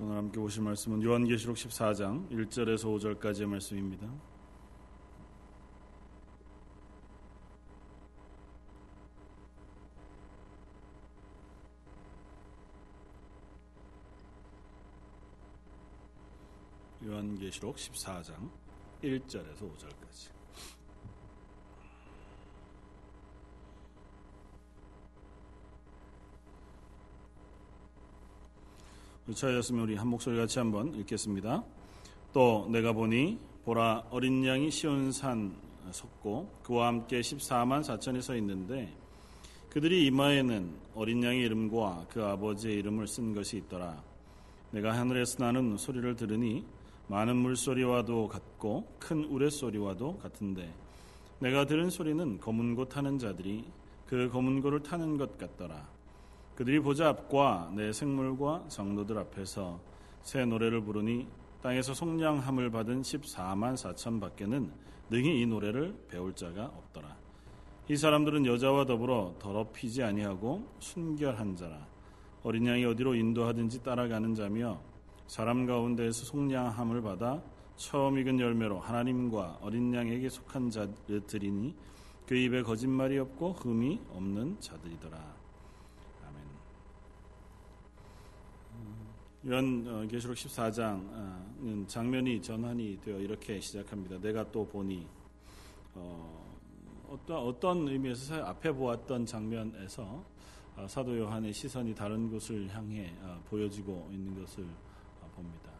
오늘 함께 보실 말씀은 요한계시록 14장 1절에서 5절까지의 말씀입니다. 요한계시록 14장 1절에서 5절까지 차였으면 우리 한 목소리 같이 한번 읽겠습니다. 또 내가 보니 보라 어린 양이 시온산 섰고 그와 함께 14만 4천이 서 있는데 그들이 이마에는 어린 양의 이름과 그 아버지의 이름을 쓴 것이 있더라. 내가 하늘에서 나는 소리를 들으니 많은 물소리와도 같고 큰 우레소리와도 같은데 내가 들은 소리는 검은 고 타는 자들이 그 검은 고를 타는 것 같더라. 그들이 보좌 앞과 내 생물과 성도들 앞에서 새 노래를 부르니 땅에서 속량함을 받은 14만 4천 밖에는 능히 이 노래를 배울 자가 없더라. 이 사람들은 여자와 더불어 더럽히지 아니하고 순결한 자라. 어린 양이 어디로 인도하든지 따라가는 자며 사람 가운데에서 속량함을 받아 처음 익은 열매로 하나님과 어린 양에게 속한 자들이니 그 입에 거짓말이 없고 흠이 없는 자들이더라. 요한 어, 계시록 14장 어, 장면이 전환이 되어 이렇게 시작합니다. 내가 또 보니 어, 어떤 어떤 의미에서 앞에 보았던 장면에서 사도 요한의 시선이 다른 곳을 향해 보여지고 있는 것을 봅니다.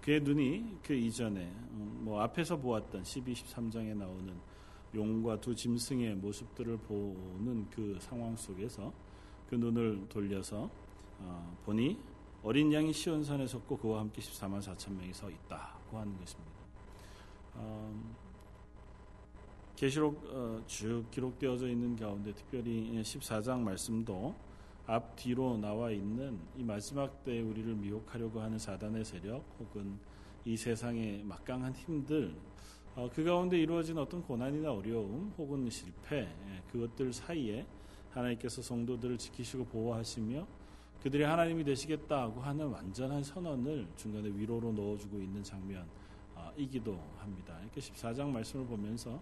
그의 눈이 그 이전에 뭐 앞에서 보았던 12, 13장에 나오는 용과 두 짐승의 모습들을 보는 그 상황 속에서 그 눈을 돌려서 보니 어린 양이 시온산에 섰고 그와 함께 14만 4천 명이 서 있다고 하는 것입니다. 음, 계시록 어, 쭉 기록되어져 있는 가운데 특별히 14장 말씀도 앞 뒤로 나와 있는 이 마지막 때에 우리를 미혹하려고 하는 사단의 세력 혹은 이 세상의 막강한 힘들 어, 그 가운데 이루어진 어떤 고난이나 어려움 혹은 실패 예, 그것들 사이에 하나님께서 성도들을 지키시고 보호하시며 그들이 하나님이 되시겠다고 하는 완전한 선언을 중간에 위로로 넣어주고 있는 장면이기도 합니다. 이렇게 14장 말씀을 보면서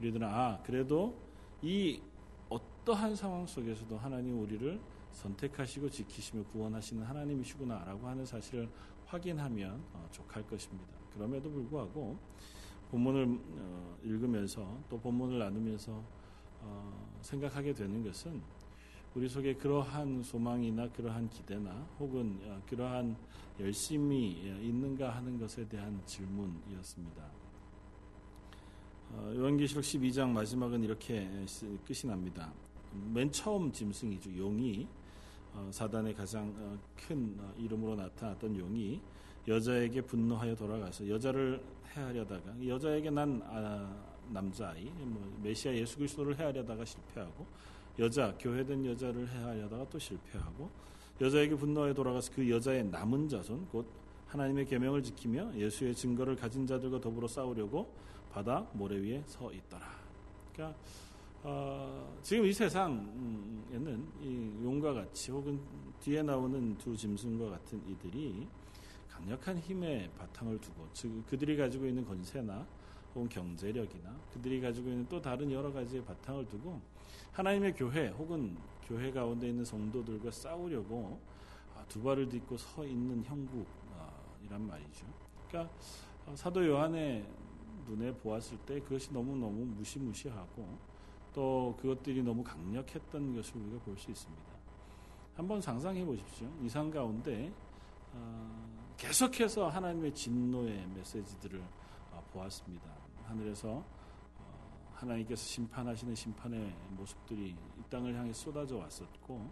우리들은 아 그래도 이 어떠한 상황 속에서도 하나님 우리를 선택하시고 지키시며 구원하시는 하나님이시구나라고 하는 사실을 확인하면 어, 족할 것입니다. 그럼에도 불구하고 본문을 어, 읽으면서 또 본문을 나누면서 어, 생각하게 되는 것은 우리 속에 그러한 소망이나 그러한 기대나 혹은 어, 그러한 열심이 있는가 하는 것에 대한 질문이었습니다. 어, 요한계시록 12장 마지막은 이렇게 끝이 납니다. 맨 처음 짐승이죠. 용이 어, 사단의 가장 큰 이름으로 나타났던 용이 여자에게 분노하여 돌아가서 여자를 해하려다가 여자에게 난 아, 남자아이 뭐 메시아 예수 그리스도를 해하려다가 실패하고 여자 교회된 여자를 해하려다가 또 실패하고 여자에게 분노하여 돌아가서 그 여자의 남은 자손 곧 하나님의 계명을 지키며 예수의 증거를 가진 자들과 더불어 싸우려고 바다 모래 위에 서 있더라. 그러니까 어, 지금 이 세상에는 이 용과 같이 혹은 뒤에 나오는 두 짐승과 같은 이들이 강력한 힘의 바탕을 두고 즉 그들이 가지고 있는 권세나 혹은 경제력이나 그들이 가지고 있는 또 다른 여러 가지의 바탕을 두고 하나님의 교회 혹은 교회 가운데 있는 성도들과 싸우려고 아, 두 발을 딛고 서 있는 형국이란 말이죠. 그러니까 어, 사도 요한의 눈에 보았을 때 그것이 너무너무 무시무시하고 또 그것들이 너무 강력했던 것을 우리가 볼 수 있습니다. 한번 상상해 보십시오. 이상 가운데 어, 계속해서 하나님의 진노의 메시지들을 어, 보았습니다. 하늘에서 하나님께서 심판하시는 심판의 모습들이 이 땅을 향해 쏟아져 왔었고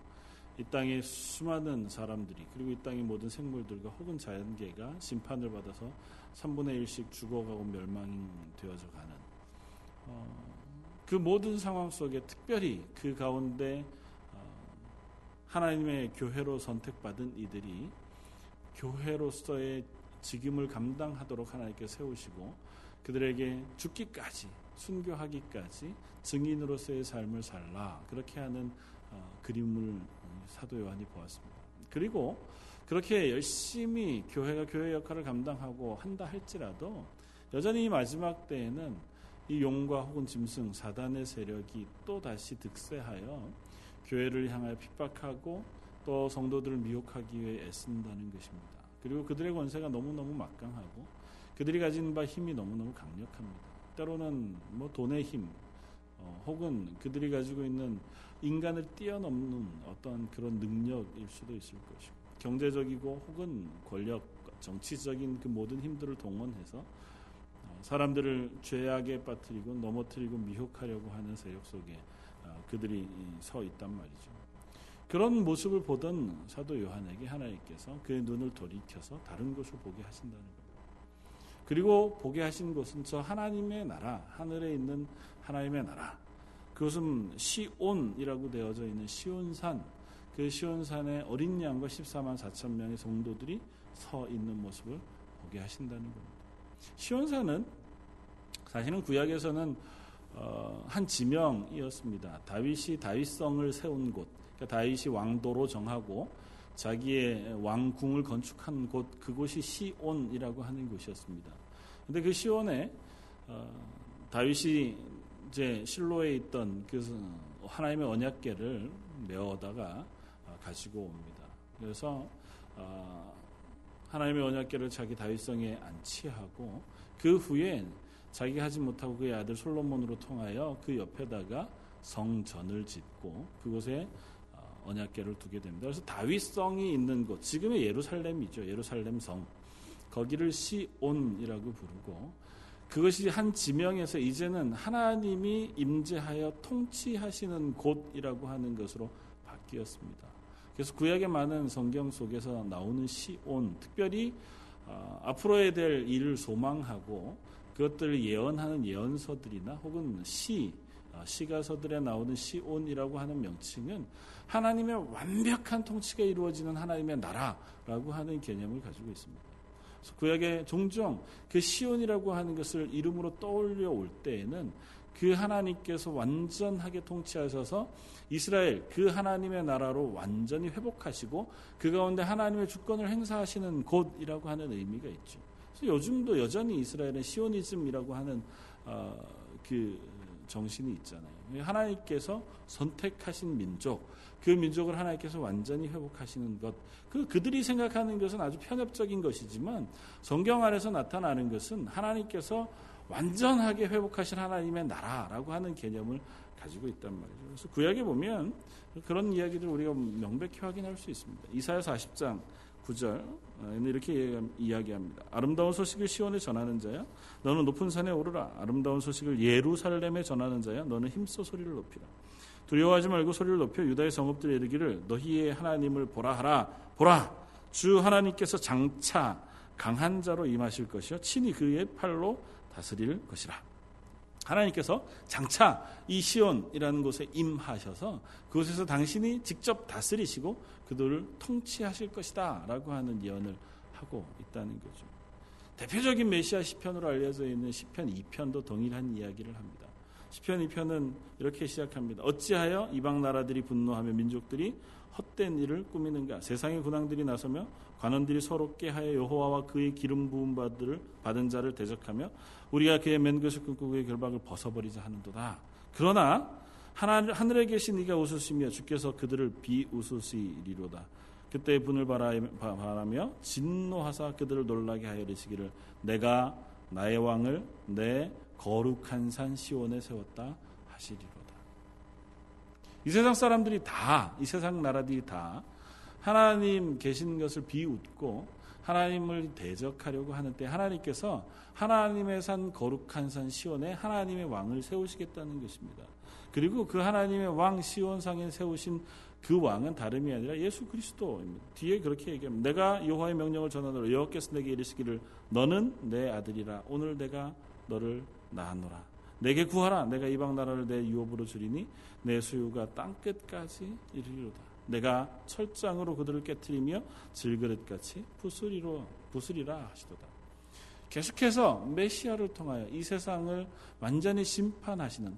이 땅의 수많은 사람들이 그리고 이 땅의 모든 생물들과 혹은 자연계가 심판을 받아서 3분의 1씩 죽어가고 멸망되어져 가는 어, 그 모든 상황 속에 특별히 그 가운데 어, 하나님의 교회로 선택받은 이들이 교회로서의 직임을 감당하도록 하나님께 세우시고 그들에게 죽기까지 순교하기까지 증인으로서의 삶을 살라 그렇게 하는 어, 그림을 사도 요한이 보았습니다. 그리고 그렇게 열심히 교회가 교회 역할을 감당하고 한다 할지라도 여전히 이 마지막 때에는 이 용과 혹은 짐승 사단의 세력이 또 다시 득세하여 교회를 향하여 핍박하고 또 성도들을 미혹하기 위해 애쓴다는 것입니다. 그리고 그들의 권세가 너무너무 막강하고 그들이 가진 바 힘이 너무너무 강력합니다. 때로는 뭐 돈의 힘 어, 혹은 그들이 가지고 있는 인간을 뛰어넘는 어떤 그런 능력일 수도 있을 것이고 경제적이고 혹은 권력 정치적인 그 모든 힘들을 동원해서 어, 사람들을 죄악에 빠뜨리고 넘어뜨리고 미혹하려고 하는 세력 속에 어, 그들이 서 있단 말이죠. 그런 모습을 보던 사도 요한에게 하나님께서 그의 눈을 돌이켜서 다른 곳을 보게 하신다는 겁니다. 그리고 보게 하신 곳은 저 하나님의 나라, 하늘에 있는 하나님의 나라. 그것은 시온이라고 되어져 있는 시온산, 그 시온산에 어린 양과 14만 4천 명의 성도들이 서 있는 모습을 보게 하신다는 겁니다. 시온산은 사실은 구약에서는 어, 한 지명이었습니다. 다윗이 다윗성을 세운 곳, 그러니까 다윗이 왕도로 정하고 자기의 왕궁을 건축한 곳 그곳이 시온이라고 하는 곳이었습니다. 근데 그 시온에 어, 다윗이 이제 실로에 있던 그 하나님의 언약궤를 메어다가 어, 가지고 옵니다. 그래서 어, 하나님의 언약궤를 자기 다윗성에 안치하고 그 후에 자기가 하지 못하고 그의 아들 솔로몬으로 통하여 그 옆에다가 성전을 짓고 그곳에 언약궤를 두게 됩니다. 그래서 다윗성이 있는 곳, 지금의 예루살렘이죠. 예루살렘 성. 거기를 시온이라고 부르고 그것이 한 지명에서 이제는 하나님이 임재하여 통치하시는 곳이라고 하는 것으로 바뀌었습니다. 그래서 구약의 많은 성경 속에서 나오는 시온, 특별히 어, 앞으로에 될 일을 소망하고 그것들을 예언하는 예언서들이나 혹은 시, 어, 시가서들에 나오는 시온이라고 하는 명칭은 하나님의 완벽한 통치가 이루어지는 하나님의 나라라고 하는 개념을 가지고 있습니다. 구약에 종종 그 시온이라고 하는 것을 이름으로 떠올려 올 때에는 그 하나님께서 완전하게 통치하셔서 이스라엘 그 하나님의 나라로 완전히 회복하시고 그 가운데 하나님의 주권을 행사하시는 곳이라고 하는 의미가 있죠. 요즘도 여전히 이스라엘은 시오니즘이라고 하는 어, 그 정신이 있잖아요. 하나님께서 선택하신 민족, 그 민족을 하나님께서 완전히 회복하시는 것, 그 그들이 생각하는 것은 아주 편협적인 것이지만 성경 안에서 나타나는 것은 하나님께서 완전하게 회복하신 하나님의 나라라고 하는 개념을 가지고 있단 말이죠. 그래서 구약에 보면 그런 이야기들 우리가 명백히 확인할 수 있습니다. 이사야 40장 9절. 이렇게 이야기합니다. 아름다운 소식을 시온에 전하는 자야 너는 높은 산에 오르라. 아름다운 소식을 예루살렘에 전하는 자야 너는 힘써 소리를 높이라. 두려워하지 말고 소리를 높여 유다의 성읍들에 이르기를 너희의 하나님을 보라 하라. 보라! 주 하나님께서 장차 강한 자로 임하실 것이요. 친히 그의 팔로 다스릴 것이라 하나님께서 장차 이 시온이라는 곳에 임하셔서 그곳에서 당신이 직접 다스리시고 그들을 통치하실 것이다 라고 하는 예언을 하고 있다는 거죠. 대표적인 메시아 시편으로 알려져 있는 시편 2편도 동일한 이야기를 합니다. 시편 2편은 이렇게 시작합니다. 어찌하여 이방 나라들이 분노하며 민족들이 헛된 일을 꾸미는가? 세상의 군왕들이 나서며 관원들이 서럽게 하여 여호와와 그의 기름 부음 받을 받은 자를 대적하며 우리가 그의 맨 것을 끊고 그의 결박을 벗어버리자 하는도다. 그러나 하늘, 하늘에 계신 이가 웃으시며 주께서 그들을 비웃으시리로다. 그때 분을 바라며 진노하사 그들을 놀라게 하여 이르시기를 내가 나의 왕을 내 거룩한 산 시온에 세웠다 하시리로다. 이 세상 사람들이 다, 이 세상 나라들이 다 하나님 계신 것을 비웃고 하나님을 대적하려고 하는 때 하나님께서 하나님의 산 거룩한 산 시온에 하나님의 왕을 세우시겠다는 것입니다. 그리고 그 하나님의 왕 시온상에 세우신 그 왕은 다름이 아니라 예수 그리스도입니다. 뒤에 그렇게 얘기합니다. 내가 여호와의 명령을 전하노라 여호와께서 내게 이르시기를 너는 내 아들이라 오늘 내가 너를 낳았노라. 내게 구하라 내가 이방 나라를 내 유업으로 주리니 내 수유가 땅 끝까지 이르리로다. 내가 철장으로 그들을 깨뜨리며 질그릇같이 부수리로 부수리라 하시도다. 계속해서 메시아를 통하여 이 세상을 완전히 심판하시는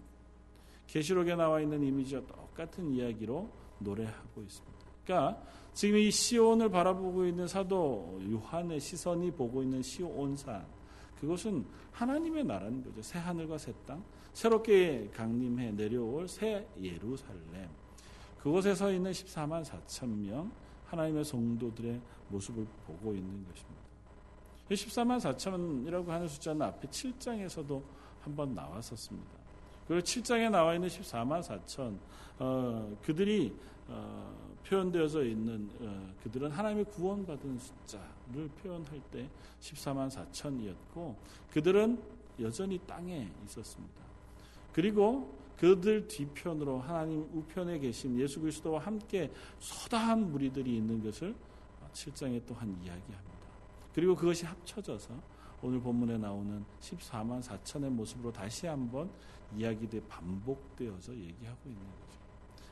계시록에 나와 있는 이미지와 똑같은 이야기로 노래하고 있습니다. 그러니까 지금 이 시온을 바라보고 있는 사도 요한의 시선이 보고 있는 시온산 그것은 하나님의 나라는 거죠. 새 하늘과 새 땅, 새롭게 강림해 내려올 새 예루살렘. 그곳에 서 있는 14만 4천 명 하나님의 성도들의 모습을 보고 있는 것입니다. 14만 4천이라고 하는 숫자는 앞에 7장에서도 한번 나왔었습니다. 그리고 7장에 나와 있는 14만 4천 어, 그들이 어, 표현되어져 있는 어, 그들은 하나님의 구원받은 숫자를 표현할 때 14만 4천이었고 그들은 여전히 땅에 있었습니다. 그리고 그들 뒤편으로 하나님 우편에 계신 예수 그리스도와 함께 서다한 무리들이 있는 것을 7장에 또한 이야기합니다. 그리고 그것이 합쳐져서 오늘 본문에 나오는 14만 4천의 모습으로 다시 한번 이야기돼 반복되어서 얘기하고 있는 거죠.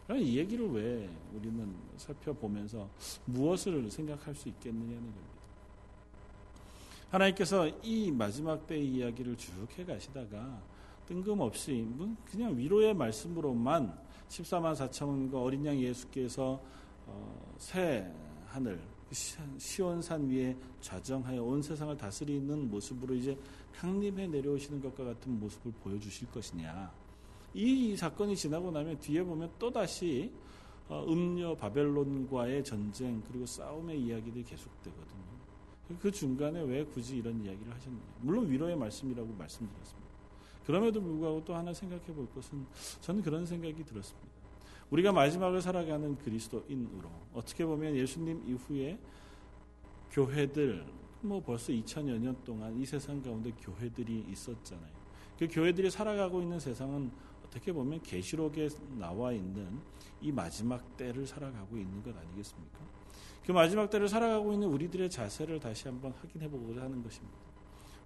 그럼 이 얘기를 왜 우리는 살펴보면서 무엇을 생각할 수 있겠느냐는 겁니다. 하나님께서 이 마지막 때의 이야기를 쭉 해가시다가 뜬금없이 뭐 그냥 위로의 말씀으로만 14만 4천과 어린 양 예수께서 어, 새 하늘 시온산 위에 좌정하여 온 세상을 다스리는 모습으로 이제 강림해 내려오시는 것과 같은 모습을 보여주실 것이냐. 이 사건이 지나고 나면 뒤에 보면 또다시 어, 음녀 바벨론과의 전쟁 그리고 싸움의 이야기들이 계속되거든요. 그 중간에 왜 굳이 이런 이야기를 하셨느냐. 물론 위로의 말씀이라고 말씀드렸습니다. 그럼에도 불구하고 또 하나 생각해 볼 것은 저는 그런 생각이 들었습니다. 우리가 마지막을 살아가는 그리스도인으로 어떻게 보면 예수님 이후에 교회들 뭐 벌써 2000여 년 동안 이 세상 가운데 교회들이 있었잖아요. 그 교회들이 살아가고 있는 세상은 어떻게 보면 계시록에 나와 있는 이 마지막 때를 살아가고 있는 것 아니겠습니까? 그 마지막 때를 살아가고 있는 우리들의 자세를 다시 한번 확인해 보고자 하는 것입니다.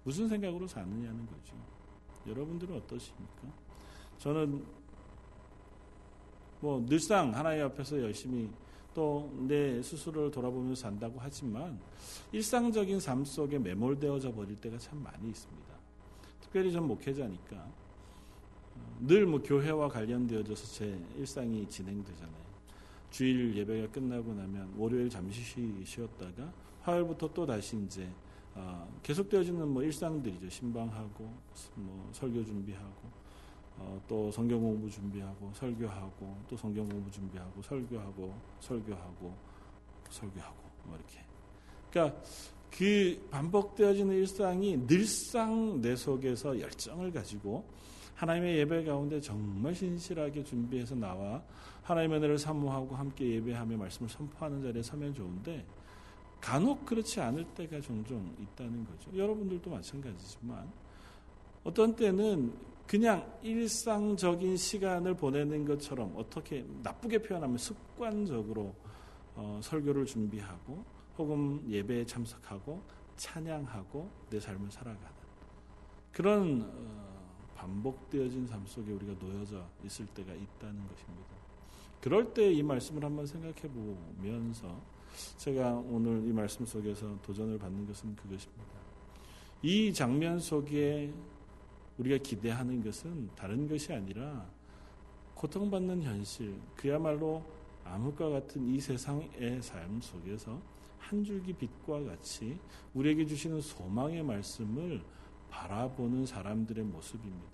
무슨 생각으로 사느냐는 거죠. 여러분들은 어떠십니까? 저는 뭐 늘상 하나님 앞에서 열심히 또 내 스스로를 돌아보면서 산다고 하지만 일상적인 삶 속에 매몰되어져 버릴 때가 참 많이 있습니다. 특별히 전 목회자니까 어, 늘뭐 교회와 관련되어져서 제 일상이 진행되잖아요. 주일 예배가 끝나고 나면 월요일 잠시 쉬었다가 화요일부터 또 다시 이제 어, 계속되어지는 뭐 일상들이죠. 신방하고 뭐 설교 준비하고 어, 또 성경 공부 준비하고 설교하고 또 성경 공부 준비하고 설교하고 설교하고 설교하고 뭐 이렇게. 그러니까 그 반복되어지는 일상이 늘상 내 속에서 열정을 가지고 하나님의 예배 가운데 정말 신실하게 준비해서 나와 하나님의 은혜를 사모하고 함께 예배하며 말씀을 선포하는 자리에 서면 좋은데 간혹 그렇지 않을 때가 종종 있다는 거죠. 여러분들도 마찬가지지만 어떤 때는 그냥 일상적인 시간을 보내는 것처럼 어떻게 나쁘게 표현하면 습관적으로 어, 설교를 준비하고 혹은 예배에 참석하고 찬양하고 내 삶을 살아가는 그런 어, 반복되어진 삶 속에 우리가 놓여져 있을 때가 있다는 것입니다. 그럴 때 이 말씀을 한번 생각해 보면서 제가 오늘 이 말씀 속에서 도전을 받는 것은 그것입니다. 이 장면 속에 우리가 기대하는 것은 다른 것이 아니라 고통받는 현실, 그야말로 암흑과 같은 이 세상의 삶 속에서 한 줄기 빛과 같이 우리에게 주시는 소망의 말씀을 바라보는 사람들의 모습입니다.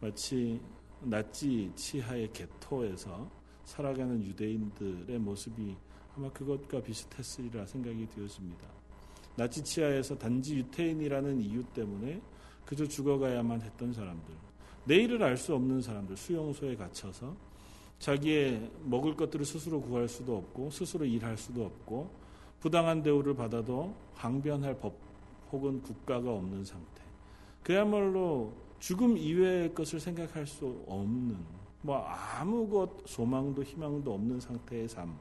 마치 나치 치하의 개토에서 살아가는 유대인들의 모습이 아마 그것과 비슷했으리라 생각이 되어집니다. 나치 치하에서 단지 유태인이라는 이유 때문에 그저 죽어가야만 했던 사람들, 내일을 알 수 없는 사람들, 수용소에 갇혀서 자기의 먹을 것들을 스스로 구할 수도 없고 스스로 일할 수도 없고 부당한 대우를 받아도 항변할 법 혹은 국가가 없는 상태. 그야말로 죽음 이외의 것을 생각할 수 없는 뭐 아무것 소망도 희망도 없는 상태의 삶.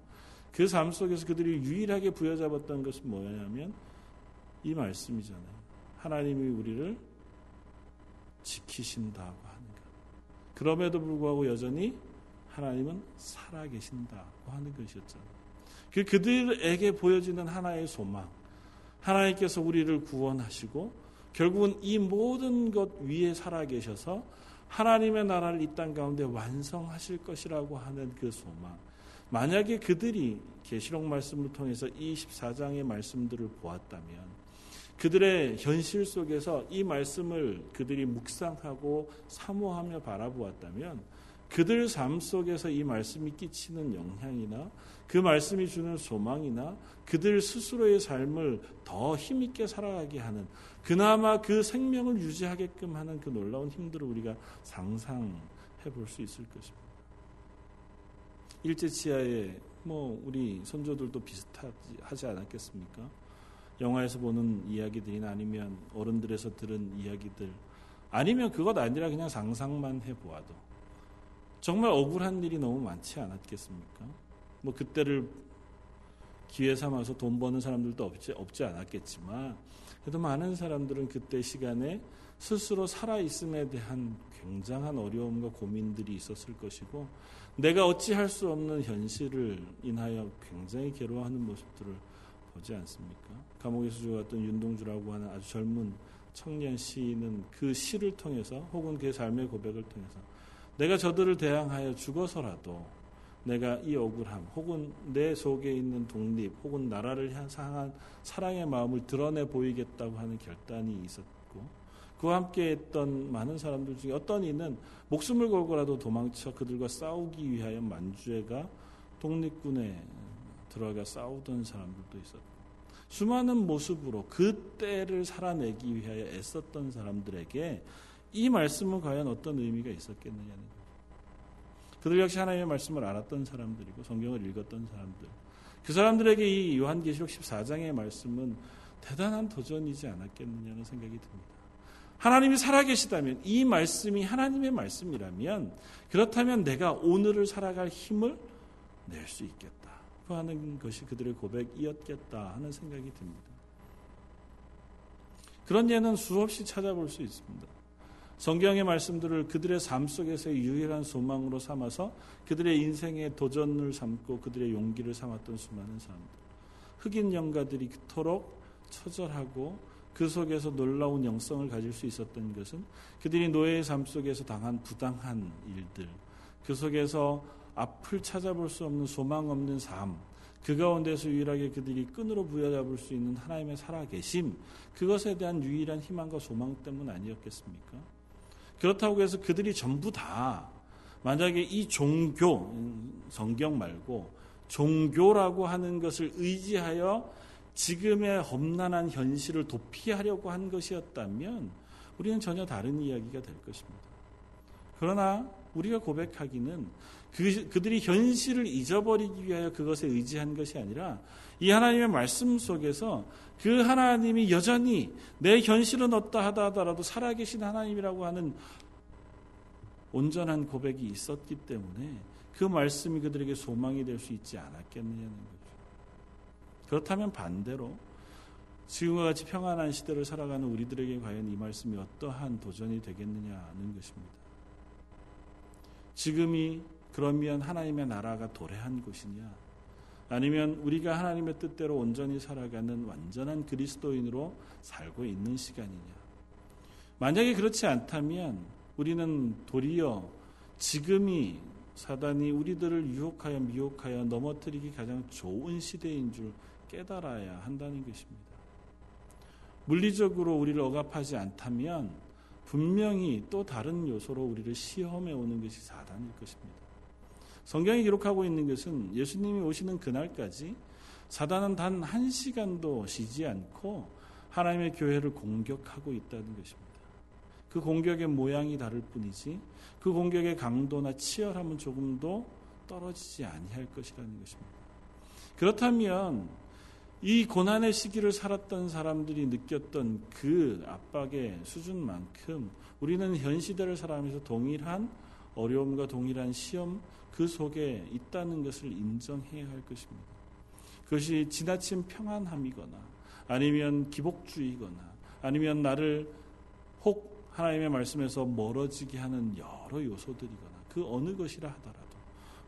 그 삶 속에서 그들이 유일하게 부여잡았던 것은 뭐냐면 이 말씀이잖아요. 하나님이 우리를 지키신다고 하는 것. 그럼에도 불구하고 여전히 하나님은 살아계신다고 하는 것이었잖아요. 그 그들에게 보여지는 하나의 소망. 하나님께서 우리를 구원하시고 결국은 이 모든 것 위에 살아계셔서 하나님의 나라를 이 땅 가운데 완성하실 것이라고 하는 그 소망. 만약에 그들이 계시록 말씀을 통해서 이 14장의 말씀들을 보았다면 그들의 현실 속에서 이 말씀을 그들이 묵상하고 사모하며 바라보았다면 그들 삶 속에서 이 말씀이 끼치는 영향이나 그 말씀이 주는 소망이나 그들 스스로의 삶을 더 힘있게 살아가게 하는 그나마 그 생명을 유지하게끔 하는 그 놀라운 힘들을 우리가 상상해 볼 수 있을 것입니다. 일제 치하에 뭐 우리 선조들도 비슷하지 않았겠습니까? 영화에서 보는 이야기들이나 아니면 어른들에서 들은 이야기들 아니면 그것 아니라 그냥 상상만 해 보아도 정말 억울한 일이 너무 많지 않았겠습니까? 뭐 그때를 기회 삼아서 돈 버는 사람들도 없지, 없지 않았겠지만 그래도 많은 사람들은 그때 시간에 스스로 살아있음에 대한 굉장한 어려움과 고민들이 있었을 것이고 내가 어찌할 수 없는 현실을 인하여 굉장히 괴로워하는 모습들을 보지 않습니까? 감옥에서 죽었던 윤동주라고 하는 아주 젊은 청년 시인은 그 시를 통해서 혹은 그의 삶의 고백을 통해서 내가 저들을 대항하여 죽어서라도 내가 이 억울함 혹은 내 속에 있는 독립 혹은 나라를 향한 사랑의 마음을 드러내 보이겠다고 하는 결단이 있었고 그와 함께 했던 많은 사람들 중에 어떤 이는 목숨을 걸고라도 도망쳐 그들과 싸우기 위하여 만주에가 독립군에 들어가 싸우던 사람들도 있었고 수많은 모습으로 그때를 살아내기 위하여 애썼던 사람들에게 이 말씀은 과연 어떤 의미가 있었겠느냐는. 그들 역시 하나님의 말씀을 알았던 사람들이고 성경을 읽었던 사람들. 그 사람들에게 이 요한계시록 14장의 말씀은 대단한 도전이지 않았겠느냐는 생각이 듭니다. 하나님이 살아계시다면 이 말씀이 하나님의 말씀이라면 그렇다면 내가 오늘을 살아갈 힘을 낼 수 있겠다. 하는 것이 그들의 고백이었겠다 하는 생각이 듭니다. 그런 예는 수없이 찾아볼 수 있습니다. 성경의 말씀들을 그들의 삶 속에서의 유일한 소망으로 삼아서 그들의 인생의 도전을 삼고 그들의 용기를 삼았던 수많은 사람들. 흑인 영가들이 그토록 처절하고 그 속에서 놀라운 영성을 가질 수 있었던 것은 그들이 노예의 삶 속에서 당한 부당한 일들, 그 속에서 앞을 찾아볼 수 없는 소망 없는 삶, 그 가운데서 유일하게 그들이 끈으로 부여잡을 수 있는 하나님의 살아계심, 그것에 대한 유일한 희망과 소망 때문 아니었겠습니까? 그렇다고 해서 그들이 전부 다 만약에 이 종교, 성경 말고 종교라고 하는 것을 의지하여 지금의 험난한 현실을 도피하려고 한 것이었다면 우리는 전혀 다른 이야기가 될 것입니다. 그러나 우리가 고백하기는 그, 그들이 현실을 잊어버리기 위하여 그것에 의지한 것이 아니라 이 하나님의 말씀 속에서 그 하나님이 여전히 내 현실은 어떠 하다 하더라도 살아계신 하나님이라고 하는 온전한 고백이 있었기 때문에 그 말씀이 그들에게 소망이 될 수 있지 않았겠느냐는 거죠. 그렇다면 반대로 지금과 같이 평안한 시대를 살아가는 우리들에게 과연 이 말씀이 어떠한 도전이 되겠느냐는 것입니다. 지금이 그러면 하나님의 나라가 도래한 곳이냐? 아니면 우리가 하나님의 뜻대로 온전히 살아가는 완전한 그리스도인으로 살고 있는 시간이냐? 만약에 그렇지 않다면 우리는 도리어 지금이 사단이 우리들을 유혹하여 미혹하여 넘어뜨리기 가장 좋은 시대인 줄 깨달아야 한다는 것입니다. 물리적으로 우리를 억압하지 않다면 분명히 또 다른 요소로 우리를 시험해 오는 것이 사단일 것입니다. 성경이 기록하고 있는 것은 예수님이 오시는 그날까지 사단은 단 한 시간도 쉬지 않고 하나님의 교회를 공격하고 있다는 것입니다. 그 공격의 모양이 다를 뿐이지 그 공격의 강도나 치열함은 조금도 떨어지지 아니할 것이라는 것입니다. 그렇다면 이 고난의 시기를 살았던 사람들이 느꼈던 그 압박의 수준만큼 우리는 현 시대를 살아가면서 동일한 어려움과 동일한 시험 그 속에 있다는 것을 인정해야 할 것입니다. 그것이 지나친 평안함이거나 아니면 기복주의거나 아니면 나를 혹 하나님의 말씀에서 멀어지게 하는 여러 요소들이거나 그 어느 것이라 하더라도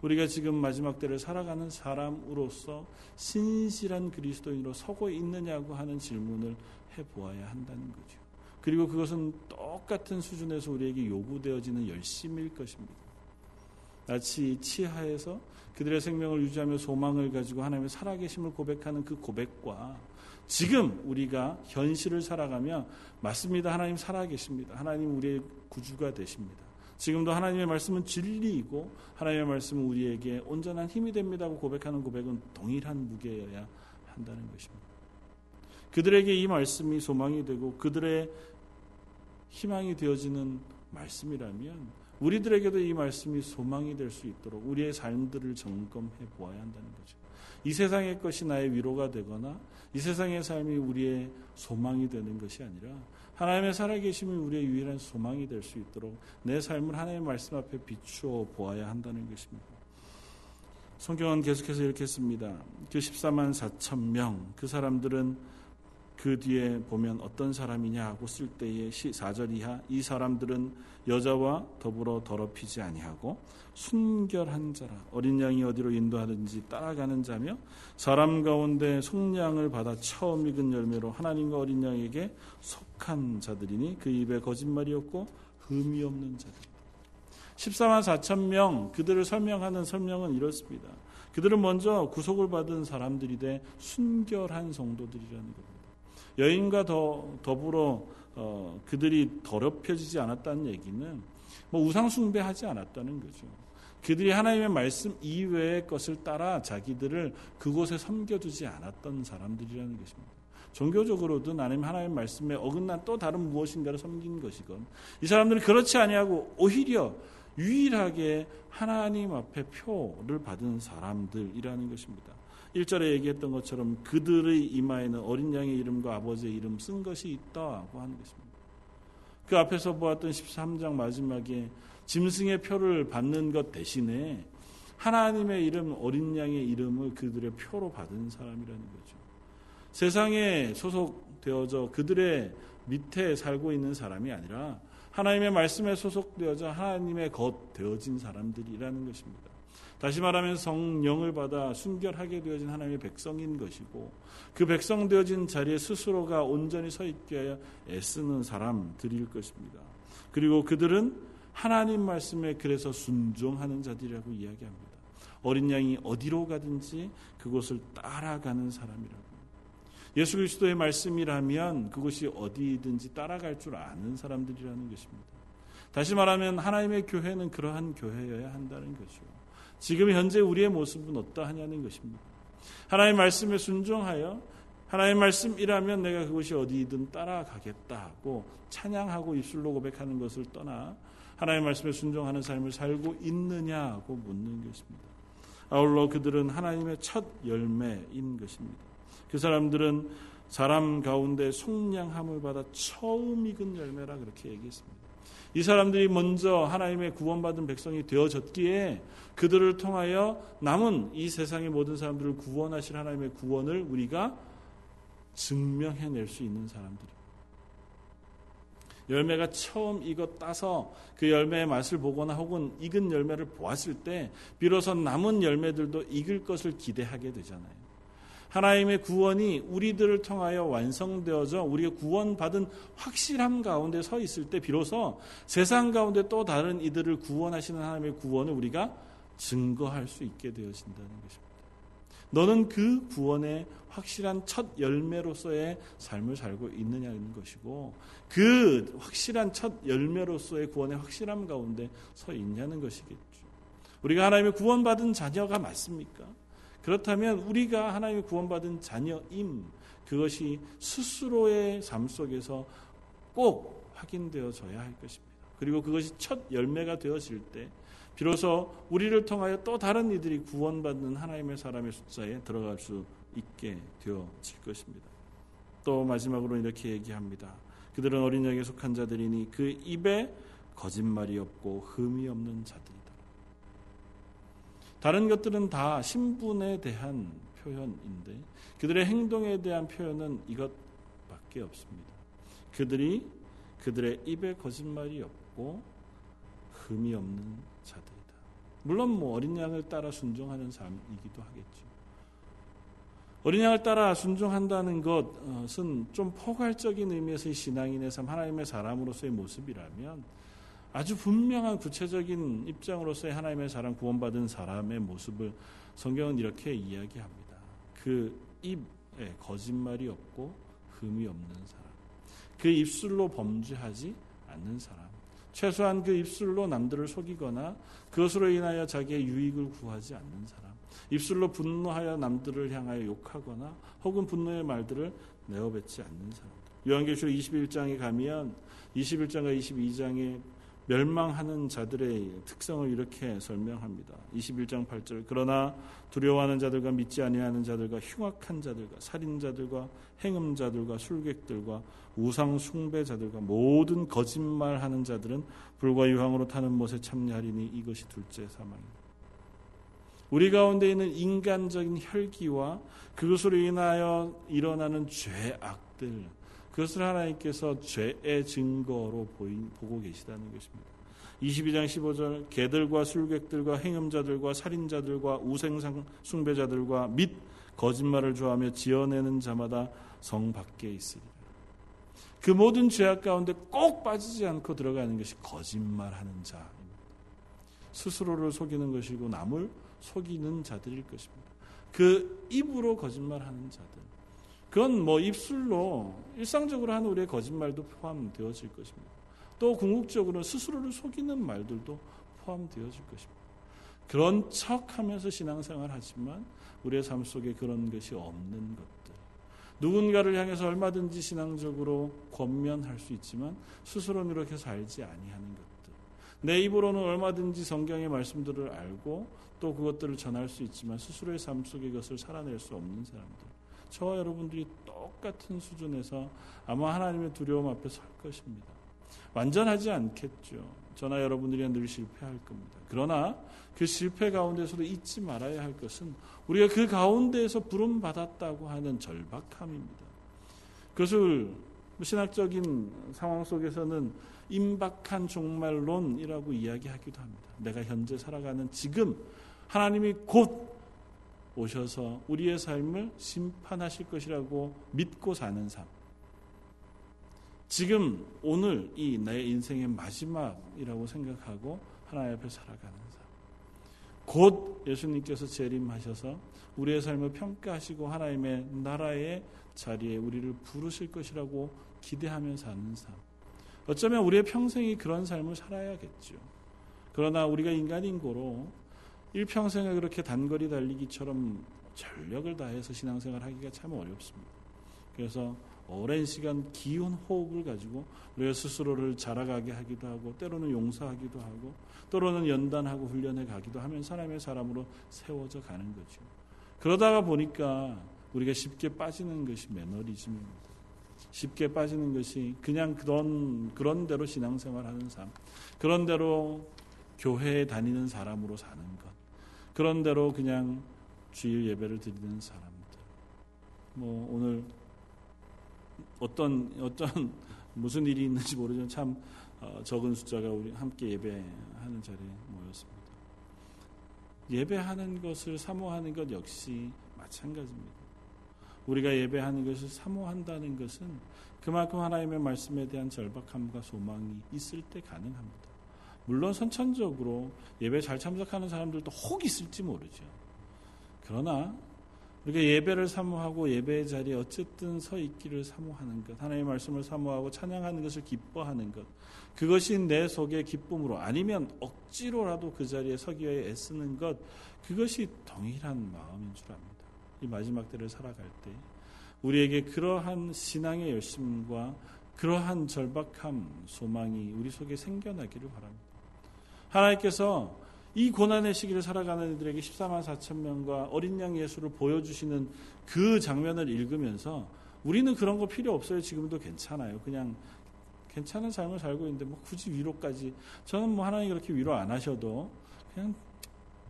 우리가 지금 마지막 때를 살아가는 사람으로서 신실한 그리스도인으로 서고 있느냐고 하는 질문을 해보아야 한다는 거죠. 그리고 그것은 똑같은 수준에서 우리에게 요구되어지는 열심일 것입니다. 마치 치하에서 그들의 생명을 유지하며 소망을 가지고 하나님의 살아계심을 고백하는 그 고백과 지금 우리가 현실을 살아가며 맞습니다. 하나님 살아계십니다. 하나님 우리의 구주가 되십니다. 지금도 하나님의 말씀은 진리이고 하나님의 말씀은 우리에게 온전한 힘이 됩니다고 고백하는 고백은 동일한 무게여야 한다는 것입니다. 그들에게 이 말씀이 소망이 되고 그들의 희망이 되어지는 말씀이라면 우리들에게도 이 말씀이 소망이 될 수 있도록 우리의 삶들을 점검해 보아야 한다는 거죠. 이 세상의 것이 나의 위로가 되거나 이 세상의 삶이 우리의 소망이 되는 것이 아니라 하나님의 살아계심이 우리의 유일한 소망이 될 수 있도록 내 삶을 하나님의 말씀 앞에 비추어 보아야 한다는 것입니다. 성경은 계속해서 이렇게 씁니다. 그 14만 4천 명, 그 사람들은 그 뒤에 보면 어떤 사람이냐 하고 쓸 때에 4절 이하 이 사람들은 여자와 더불어 더럽히지 아니하고 순결한 자라 어린 양이 어디로 인도하든지 따라가는 자며 사람 가운데 속량을 받아 처음 익은 열매로 하나님과 어린 양에게 속한 자들이니 그 입에 거짓말이 없고 흠이 없는 자들 14만 4천 명 그들을 설명하는 설명은 이렇습니다. 그들은 먼저 구속을 받은 사람들이 돼 순결한 성도들이라는 겁니다. 여인과 더, 더불어 어, 그들이 더럽혀지지 않았다는 얘기는 뭐 우상숭배하지 않았다는 거죠. 그들이 하나님의 말씀 이외의 것을 따라 자기들을 그곳에 섬겨두지 않았던 사람들이라는 것입니다. 종교적으로도 나님 하나님의 말씀에 어긋난 또 다른 무엇인가를 섬긴 것이건 이 사람들은 그렇지 아니하고 오히려 유일하게 하나님 앞에 표를 받은 사람들이라는 것입니다. 1절에 얘기했던 것처럼 그들의 이마에는 어린 양의 이름과 아버지의 이름 쓴 것이 있다고 하는 것입니다. 그 앞에서 보았던 13장 마지막에 짐승의 표를 받는 것 대신에 하나님의 이름, 어린 양의 이름을 그들의 표로 받은 사람이라는 거죠. 세상에 소속되어져 그들의 밑에 살고 있는 사람이 아니라 하나님의 말씀에 소속되어져 하나님의 것 되어진 사람들이라는 것입니다. 다시 말하면 성령을 받아 순결하게 되어진 하나님의 백성인 것이고 그 백성 되어진 자리에 스스로가 온전히 서 있게 애쓰는 사람들일 것입니다. 그리고 그들은 하나님 말씀에 그래서 순종하는 자들이라고 이야기합니다. 어린 양이 어디로 가든지 그곳을 따라가는 사람이라고. 예수 그리스도의 말씀이라면 그곳이 어디든지 따라갈 줄 아는 사람들이라는 것입니다. 다시 말하면 하나님의 교회는 그러한 교회여야 한다는 거죠. 지금 현재 우리의 모습은 어떠하냐는 것입니다. 하나님 말씀에 순종하여 하나님 말씀이라면 내가 그것이 어디든 따라가겠다고 찬양하고 입술로 고백하는 것을 떠나 하나님 말씀에 순종하는 삶을 살고 있느냐고 묻는 것입니다. 아울러 그들은 하나님의 첫 열매인 것입니다. 그 사람들은 사람 가운데 속량함을 받아 처음 익은 열매라 그렇게 얘기했습니다. 이 사람들이 먼저 하나님의 구원받은 백성이 되어졌기에 그들을 통하여 남은 이 세상의 모든 사람들을 구원하실 하나님의 구원을 우리가 증명해낼 수 있는 사람들입니다. 열매가 처음 익어 따서 그 열매의 맛을 보거나 혹은 익은 열매를 보았을 때 비로소 남은 열매들도 익을 것을 기대하게 되잖아요. 하나님의 구원이 우리들을 통하여 완성되어져 우리가 구원받은 확실함 가운데 서 있을 때 비로소 세상 가운데 또 다른 이들을 구원하시는 하나님의 구원을 우리가 증거할 수 있게 되어진다는 것입니다. 너는 그 구원의 확실한 첫 열매로서의 삶을 살고 있느냐는 것이고 그 확실한 첫 열매로서의 구원의 확실함 가운데 서 있냐는 것이겠죠. 우리가 하나님의 구원받은 자녀가 맞습니까? 그렇다면 우리가 하나님의 구원받은 자녀임 그것이 스스로의 삶 속에서 꼭 확인되어져야 할 것입니다. 그리고 그것이 첫 열매가 되어질 때 비로소 우리를 통하여 또 다른 이들이 구원받는 하나님의 사람의 숫자에 들어갈 수 있게 되어질 것입니다. 또 마지막으로 이렇게 얘기합니다. 그들은 어린 양에 속한 자들이니 그 입에 거짓말이 없고 흠이 없는 자들이 다. 다른 것들은 다 신분에 대한 표현인데 그들의 행동에 대한 표현은 이것밖에 없습니다. 그들이 그들의 입에 거짓말이 없고 흠이 없는 자들이다. 물론 뭐 어린 양을 따라 순종하는 삶이기도 하겠죠. 어린 양을 따라 순종한다는 것은 좀 포괄적인 의미에서의 신앙인의 삶, 하나님의 사람으로서의 모습이라면 아주 분명한 구체적인 입장으로서의 하나님의 사랑 구원받은 사람의 모습을 성경은 이렇게 이야기합니다. 그 입에 거짓말이 없고 흠이 없는 사람. 그 입술로 범죄하지 않는 사람. 최소한 그 입술로 남들을 속이거나 그것으로 인하여 자기의 유익을 구하지 않는 사람. 입술로 분노하여 남들을 향하여 욕하거나 혹은 분노의 말들을 내어뱉지 않는 사람. 요한계시록 21장에 가면 21장과 22장에 멸망하는 자들의 특성을 이렇게 설명합니다. 21장 8절 그러나 두려워하는 자들과 믿지 아니하는 자들과 흉악한 자들과 살인자들과 행음자들과 술객들과 우상 숭배자들과 모든 거짓말하는 자들은 불과 유황으로 타는 못에 참여하리니 이것이 둘째 사망입니다. 우리 가운데 있는 인간적인 혈기와 그것으로 인하여 일어나는 죄악들 그것을 하나님께서 죄의 증거로 보인, 보고 계시다는 것입니다. 22장 15절 개들과 술객들과 행음자들과 살인자들과 우생상 숭배자들과 및 거짓말을 좋아하며 지어내는 자마다 성 밖에 있으리라. 그 모든 죄악 가운데 꼭 빠지지 않고 들어가는 것이 거짓말하는 자입니다. 스스로를 속이는 것이고 남을 속이는 자들일 것입니다. 그 입으로 거짓말하는 자들. 그건 뭐 입술로 일상적으로 하는 우리의 거짓말도 포함되어질 것입니다. 또 궁극적으로 스스로를 속이는 말들도 포함되어질 것입니다. 그런 척 하면서 신앙생활 하지만 우리의 삶 속에 그런 것이 없는 것들. 누군가를 향해서 얼마든지 신앙적으로 권면할 수 있지만 스스로는 이렇게 살지 아니하는 것들. 내 입으로는 얼마든지 성경의 말씀들을 알고 또 그것들을 전할 수 있지만 스스로의 삶 속에 그것을 살아낼 수 없는 사람들. 저와 여러분들이 똑같은 수준에서 아마 하나님의 두려움 앞에 설 것입니다. 완전하지 않겠죠. 저나 여러분들이 늘 실패할 겁니다. 그러나 그 실패 가운데서도 잊지 말아야 할 것은 우리가 그 가운데에서 부름 받았다고 하는 절박함입니다. 그것을 신학적인 상황 속에서는 임박한 종말론이라고 이야기하기도 합니다. 내가 현재 살아가는 지금 하나님이 곧 오셔서 우리의 삶을 심판하실 것이라고 믿고 사는 삶. 지금 오늘 이 내 인생의 마지막이라고 생각하고 하나님 앞에 살아가는 삶. 곧 예수님께서 재림하셔서 우리의 삶을 평가하시고 하나님의 나라의 자리에 우리를 부르실 것이라고 기대하며 사는 삶. 어쩌면 우리의 평생이 그런 삶을 살아야겠죠. 그러나 우리가 인간인 고로 일평생을 그렇게 단거리 달리기처럼 전력을 다해서 신앙생활 하기가 참 어렵습니다. 그래서 오랜 시간 기운 호흡을 가지고 우리가 스스로를 자라가게 하기도 하고 때로는 용서하기도 하고 때로는 연단하고 훈련해 가기도 하면 사람의 사람으로 세워져 가는 거죠. 그러다가 보니까 우리가 쉽게 빠지는 것이 매너리즘입니다. 쉽게 빠지는 것이 그냥 그런 그런 대로 신앙생활하는 삶, 그런 대로 교회에 다니는 사람으로 사는 것. 그런 대로 그냥 주일 예배를 드리는 사람들. 뭐 오늘 어떤 어떤 무슨 일이 있는지 모르지만 참 어, 적은 숫자가 우리 함께 예배하는 자리에 모였습니다. 예배하는 것을 사모하는 것 역시 마찬가지입니다. 우리가 예배하는 것을 사모한다는 것은 그만큼 하나님의 말씀에 대한 절박함과 소망이 있을 때 가능합니다. 물론 선천적으로 예배 잘 참석하는 사람들도 혹 있을지 모르죠. 그러나 우리가 예배를 사모하고 예배의 자리에 어쨌든 서 있기를 사모하는 것, 하나님의 말씀을 사모하고 찬양하는 것을 기뻐하는 것, 그것이 내 속의 기쁨으로 아니면 억지로라도 그 자리에 서기 위해 애쓰는 것, 그것이 동일한 마음인 줄 압니다. 이 마지막 때를 살아갈 때 우리에게 그러한 신앙의 열심과 그러한 절박함, 소망이 우리 속에 생겨나기를 바랍니다. 하나님께서 이 고난의 시기를 살아가는 이들에게 14만 4천 명과 어린 양 예수를 보여주시는 그 장면을 읽으면서 우리는 그런 거 필요 없어요. 지금도 괜찮아요. 그냥 괜찮은 삶을 살고 있는데 뭐 굳이 위로까지 저는 뭐 하나님 그렇게 위로 안 하셔도 그냥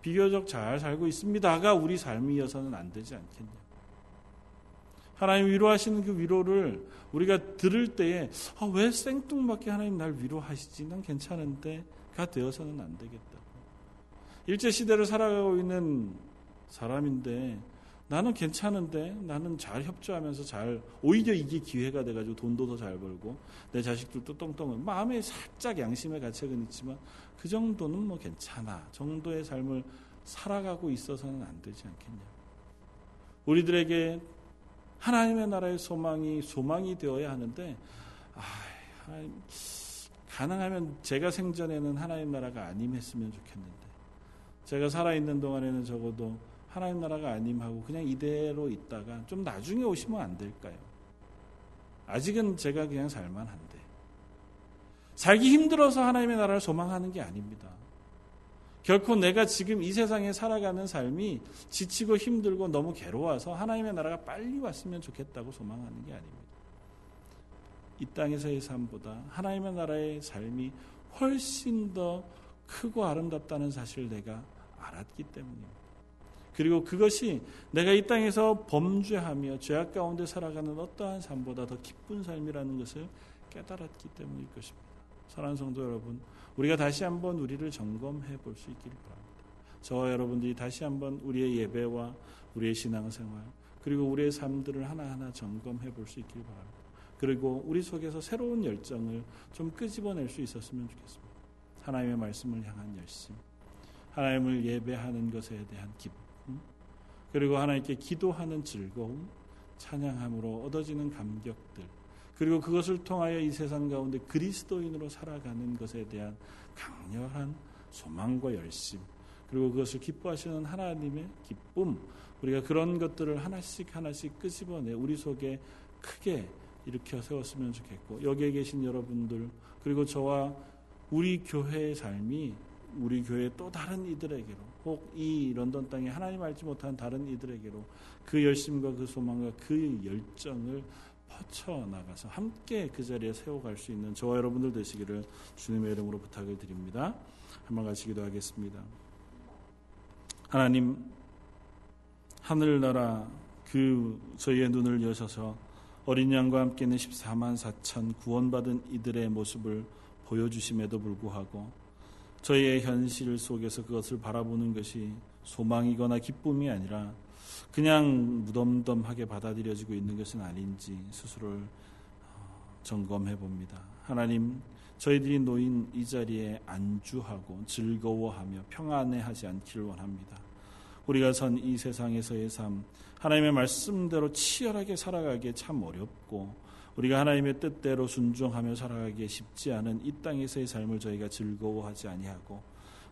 비교적 잘 살고 있습니다가 우리 삶이어서는 안 되지 않겠냐. 하나님 위로하시는 그 위로를 우리가 들을 때에 아, 왜 생뚱맞게 하나님 날 위로하시지? 난 괜찮은데 가 되어서는 안 되겠다. 일제 시대를 살아가고 있는 사람인데 나는 괜찮은데 나는 잘 협조하면서 잘 오히려 이게 기회가 돼가지고 돈도 더 잘 벌고 내 자식들도 똥똥은 마음에 살짝 양심의 가책은 있지만 그 정도는 뭐 괜찮아 정도의 삶을 살아가고 있어서는 안 되지 않겠냐 우리들에게 하나님의 나라의 소망이 소망이 되어야 하는데 아, 가능하면 제가 생전에는 하나님 나라가 아님했으면 좋겠는데 제가 살아있는 동안에는 적어도 하나님 나라가 아님하고 그냥 이대로 있다가 좀 나중에 오시면 안 될까요? 아직은 제가 그냥 살만 한데 살기 힘들어서 하나님의 나라를 소망하는 게 아닙니다. 결코 내가 지금 이 세상에 살아가는 삶이 지치고 힘들고 너무 괴로워서 하나님의 나라가 빨리 왔으면 좋겠다고 소망하는 게 아닙니다. 이 땅에서의 삶보다 하나님의 나라의 삶이 훨씬 더 크고 아름답다는 사실을 내가 알았기 때문입니다. 그리고 그것이 내가 이 땅에서 범죄하며 죄악 가운데 살아가는 어떠한 삶보다 더 기쁜 삶이라는 것을 깨달았기 때문일 것입니다. 사랑하는 성도 여러분, 우리가 다시 한번 우리를 점검해 볼 수 있기를 바랍니다. 저와 여러분들이 다시 한번 우리의 예배와 우리의 신앙생활 그리고 우리의 삶들을 하나하나 점검해 볼 수 있기를 바랍니다. 그리고 우리 속에서 새로운 열정을 좀 끄집어낼 수 있었으면 좋겠습니다. 하나님의 말씀을 향한 열심, 하나님을 예배하는 것에 대한 기쁨, 그리고 하나님께 기도하는 즐거움, 찬양함으로 얻어지는 감격들, 그리고 그것을 통하여 이 세상 가운데 그리스도인으로 살아가는 것에 대한 강렬한 소망과 열심, 그리고 그것을 기뻐하시는 하나님의 기쁨, 우리가 그런 것들을 하나씩 하나씩 끄집어내 우리 속에 크게 일으켜 세웠으면 좋겠고 여기에 계신 여러분들 그리고 저와 우리 교회의 삶이 우리 교회 또 다른 이들에게로 혹 이 런던 땅에 하나님 알지 못한 다른 이들에게로 그 열심과 그 소망과 그 열정을 퍼쳐 나가서 함께 그 자리에 세워갈 수 있는 저와 여러분들 되시기를 주님의 이름으로 부탁을 드립니다. 한번 같이 기도하겠습니다. 하나님 하늘나라 그 저희의 눈을 여셔서 어린 양과 함께는 14만 4천 구원받은 이들의 모습을 보여주심에도 불구하고 저희의 현실 속에서 그것을 바라보는 것이 소망이거나 기쁨이 아니라 그냥 무덤덤하게 받아들여지고 있는 것은 아닌지 스스로를 어, 점검해 봅니다. 하나님, 저희들이 놓인 이 자리에 안주하고 즐거워하며 평안해하지 않기를 원합니다. 우리가 선 이 세상에서의 삶, 하나님의 말씀대로 치열하게 살아가기에 참 어렵고 우리가 하나님의 뜻대로 순종하며 살아가기에 쉽지 않은 이 땅에서의 삶을 저희가 즐거워하지 아니하고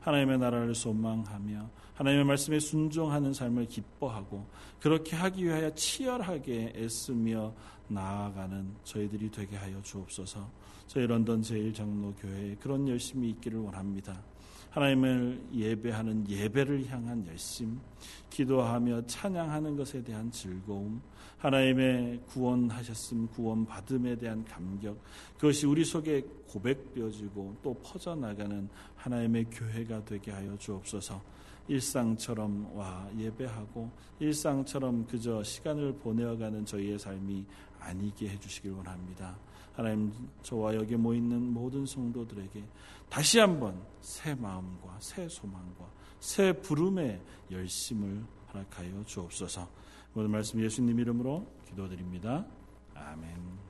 하나님의 나라를 소망하며 하나님의 말씀에 순종하는 삶을 기뻐하고 그렇게 하기 위하여 치열하게 애쓰며 나아가는 저희들이 되게 하여 주옵소서. 저희 런던 제일장로교회에 그런 열심이 있기를 원합니다. 하나님을 예배하는 예배를 향한 열심, 기도하며 찬양하는 것에 대한 즐거움, 하나님의 구원하셨음, 구원받음에 대한 감격, 그것이 우리 속에 고백되어지고 또 퍼져나가는 하나님의 교회가 되게 하여 주옵소서. 일상처럼 와 예배하고 일상처럼 그저 시간을 보내어가는 저희의 삶이 아니게 해주시길 원합니다. 하나님 저와 여기 모이는 모든 성도들에게 다시 한번 새 마음과 새 소망과 새 부름의 열심을 허락하여 주옵소서. 모든 말씀 예수님 이름으로 기도드립니다. 아멘.